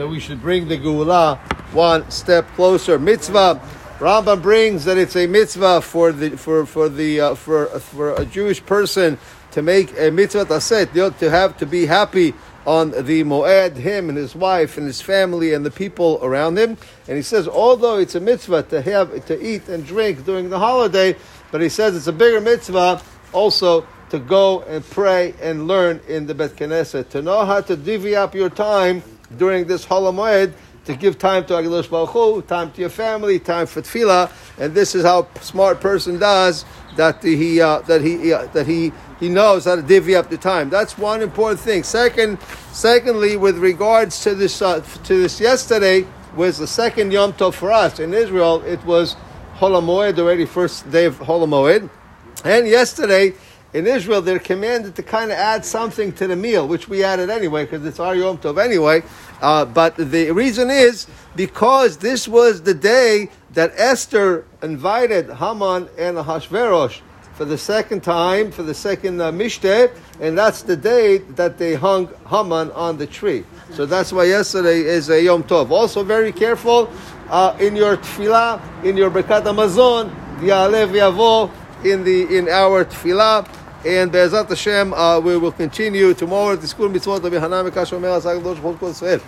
that we should bring the Geula one step closer. Mitzvah. Rambam brings that it's a mitzvah for the for for the uh, for for a Jewish person to make a mitzvah taset to have to be happy on the moed, him and his wife and his family and the people around him. And he says, although it's a mitzvah to have to eat and drink during the holiday, but he says it's a bigger mitzvah also to go and pray and learn in the Bet Knesset, to know how to divvy up your time during this Holomoed to give time to HaKadosh Baruch Hu, time to your family, time for tefillah, and this is how smart person does that he uh, that he uh, that he he knows how to divvy up the time. That's one important thing. Second, secondly, with regards to this uh, to this yesterday was the second Yom Tov for us in Israel. It was Holomoed already, first day of Holomoed, and yesterday in Israel, they're commanded to kind of add something to the meal, which we added anyway, because it's our Yom Tov anyway. Uh, but the reason is because this was the day that Esther invited Haman and Ahasuerus for the second time, for the second uh, Mishteh, and that's the day that they hung Haman on the tree. So that's why yesterday is a Yom Tov. Also, very careful uh, in your tefillah, in your Birkat Hamazon, Ya'aleh V'yavo, in the in our tefillah. And uh, Be'ezat Hashem, uh, we will continue tomorrow. Tiskun mitzvot of Yehanam Mekash Omer Asak Israel.